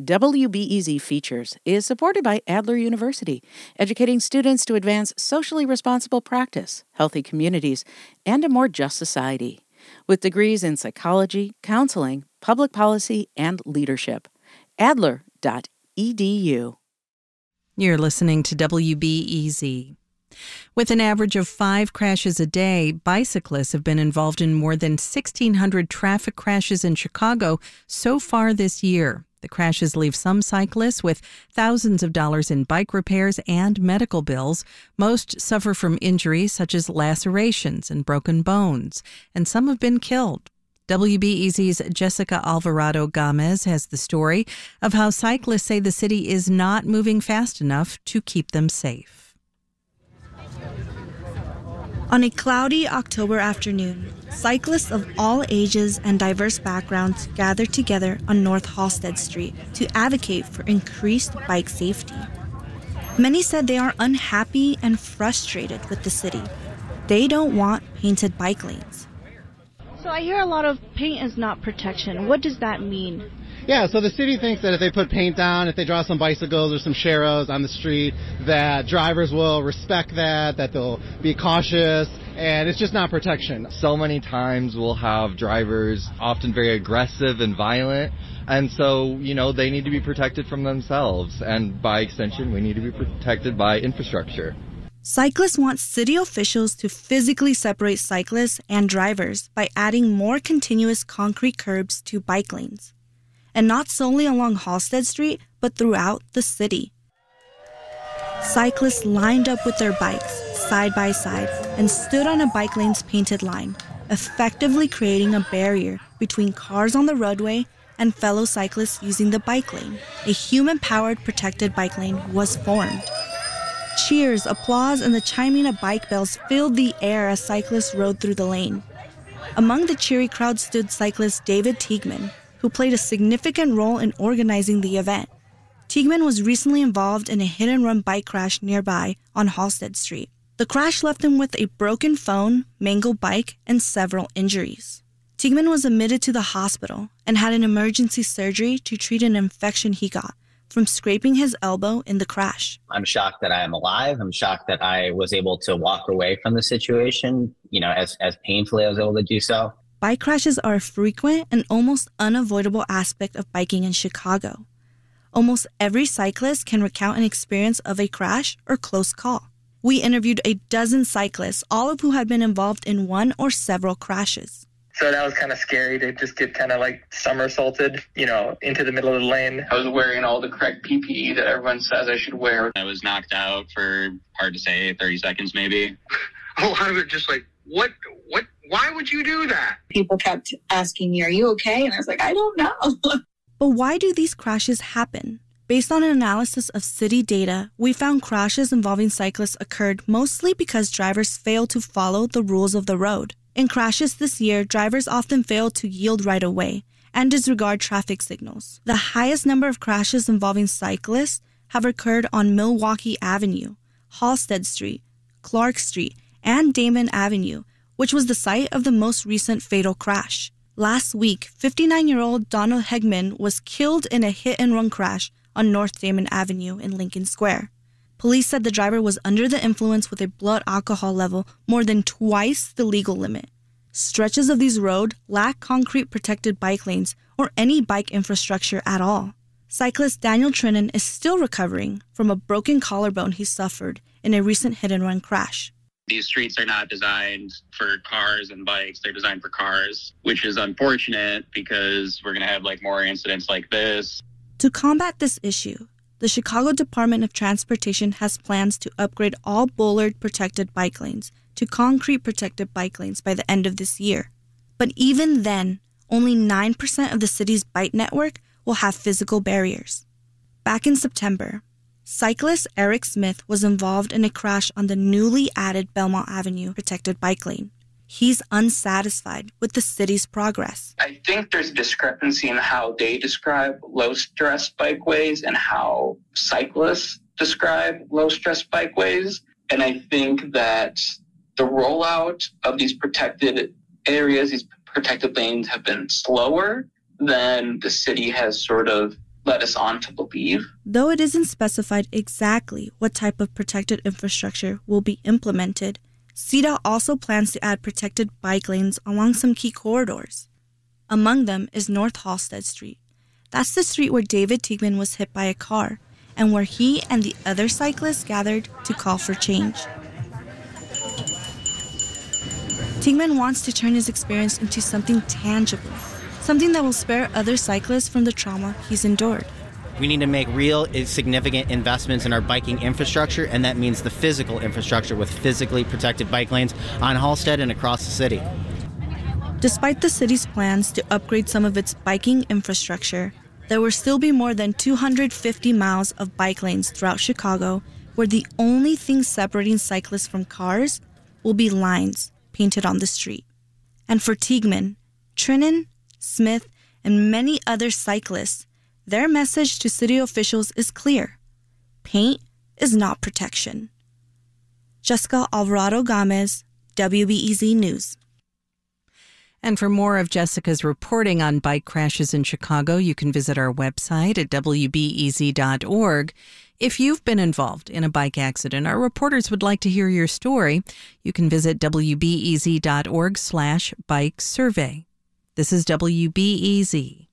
WBEZ Features is supported by Adler University, educating students to advance socially responsible practice, healthy communities, and a more just society. With degrees in psychology, counseling, public policy, and leadership. Adler.edu. You're listening to WBEZ. With an average of five crashes a day, bicyclists have been involved in more than 1,600 traffic crashes in Chicago so far this year. The crashes leave some cyclists with thousands of dollars in bike repairs and medical bills. Most suffer from injuries such as lacerations and broken bones, and some have been killed. WBEZ's Jessica Alvarado Gamez has the story of how cyclists say the city is not moving fast enough to keep them safe. On a cloudy October afternoon, cyclists of all ages and diverse backgrounds gathered together on North Halsted Street to advocate for increased bike safety. Many said they are unhappy and frustrated with the city. They don't want painted bike lanes. So I hear a lot of paint is not protection. What does that mean? Yeah, so the city thinks that if they put paint down, if they draw some bicycles or some sharrows on the street, that drivers will respect that, that they'll be cautious, and it's just not protection. So many times we'll have drivers often very aggressive and violent, and so, you know, they need to be protected from themselves, and by extension, we need to be protected by infrastructure. Cyclists want city officials to physically separate cyclists and drivers by adding more continuous concrete curbs to bike lanes and not solely along Halsted Street, but throughout the city. Cyclists lined up with their bikes side by side and stood on a bike lane's painted line, effectively creating a barrier between cars on the roadway and fellow cyclists using the bike lane. A human powered protected bike lane was formed. Cheers, applause, and the chiming of bike bells filled the air as cyclists rode through the lane. Among the cheery crowd stood cyclist David Tiegman, who played a significant role in organizing the event. Tiegman was recently involved in a hit and run bike crash nearby on Halsted Street. The crash left him with a broken phone, mangled bike, and several injuries. Tiegman was admitted to the hospital and had an emergency surgery to treat an infection he got from scraping his elbow in the crash. I'm shocked that I am alive. I'm shocked that I was able to walk away from the situation, you know, as, as painfully as I was able to do so. Bike crashes are a frequent and almost unavoidable aspect of biking in Chicago. Almost every cyclist can recount an experience of a crash or close call. We interviewed a dozen cyclists, all of who had been involved in one or several crashes. So that was kind of scary to just get kind of like somersaulted, you know, into the middle of the lane. I was wearing all the correct PPE that everyone says I should wear. I was knocked out for hard to say, 30 seconds maybe. a lot of it just like, what, what why would you do that? People kept asking me, Are you okay? And I was like, I don't know. but why do these crashes happen? Based on an analysis of city data, we found crashes involving cyclists occurred mostly because drivers failed to follow the rules of the road. In crashes this year, drivers often fail to yield right away and disregard traffic signals. The highest number of crashes involving cyclists have occurred on Milwaukee Avenue, Halsted Street, Clark Street, and Damen Avenue, which was the site of the most recent fatal crash. Last week, 59 year old Donald Hegman was killed in a hit and run crash on North Damen Avenue in Lincoln Square. Police said the driver was under the influence with a blood alcohol level more than twice the legal limit. Stretches of these roads lack concrete protected bike lanes or any bike infrastructure at all. Cyclist Daniel Trinan is still recovering from a broken collarbone he suffered in a recent hit and run crash these streets are not designed for cars and bikes they're designed for cars which is unfortunate because we're going to have like more incidents like this. To combat this issue the chicago department of transportation has plans to upgrade all bollard protected bike lanes to concrete protected bike lanes by the end of this year. But even then only 9% of the city's bike network will have physical barriers. Back in september Cyclist Eric Smith was involved in a crash on the newly added Belmont Avenue protected bike lane. He's unsatisfied with the city's progress. I think there's discrepancy in how they describe low stress bikeways and how cyclists describe low stress bikeways. And I think that the rollout of these protected areas, these protected lanes, have been slower than the city has sort of led us on to believe. Though it isn't specified exactly what type of protected infrastructure will be implemented, CDOT also plans to add protected bike lanes along some key corridors. Among them is North Halsted Street. That's the street where David Tigman was hit by a car and where he and the other cyclists gathered to call for change. Tigman wants to turn his experience into something tangible, something that will spare other cyclists from the trauma he's endured. We need to make real significant investments in our biking infrastructure, and that means the physical infrastructure with physically protected bike lanes on Halsted and across the city. Despite the city's plans to upgrade some of its biking infrastructure, there will still be more than 250 miles of bike lanes throughout Chicago where the only thing separating cyclists from cars will be lines painted on the street. And for Tigman, Trinan, Smith, and many other cyclists, their message to city officials is clear paint is not protection. Jessica Alvarado Gamez, WBEZ News. And for more of Jessica's reporting on bike crashes in Chicago, you can visit our website at WBEZ.org. If you've been involved in a bike accident, our reporters would like to hear your story. You can visit WBEZ.org slash bike survey. This is WBEZ.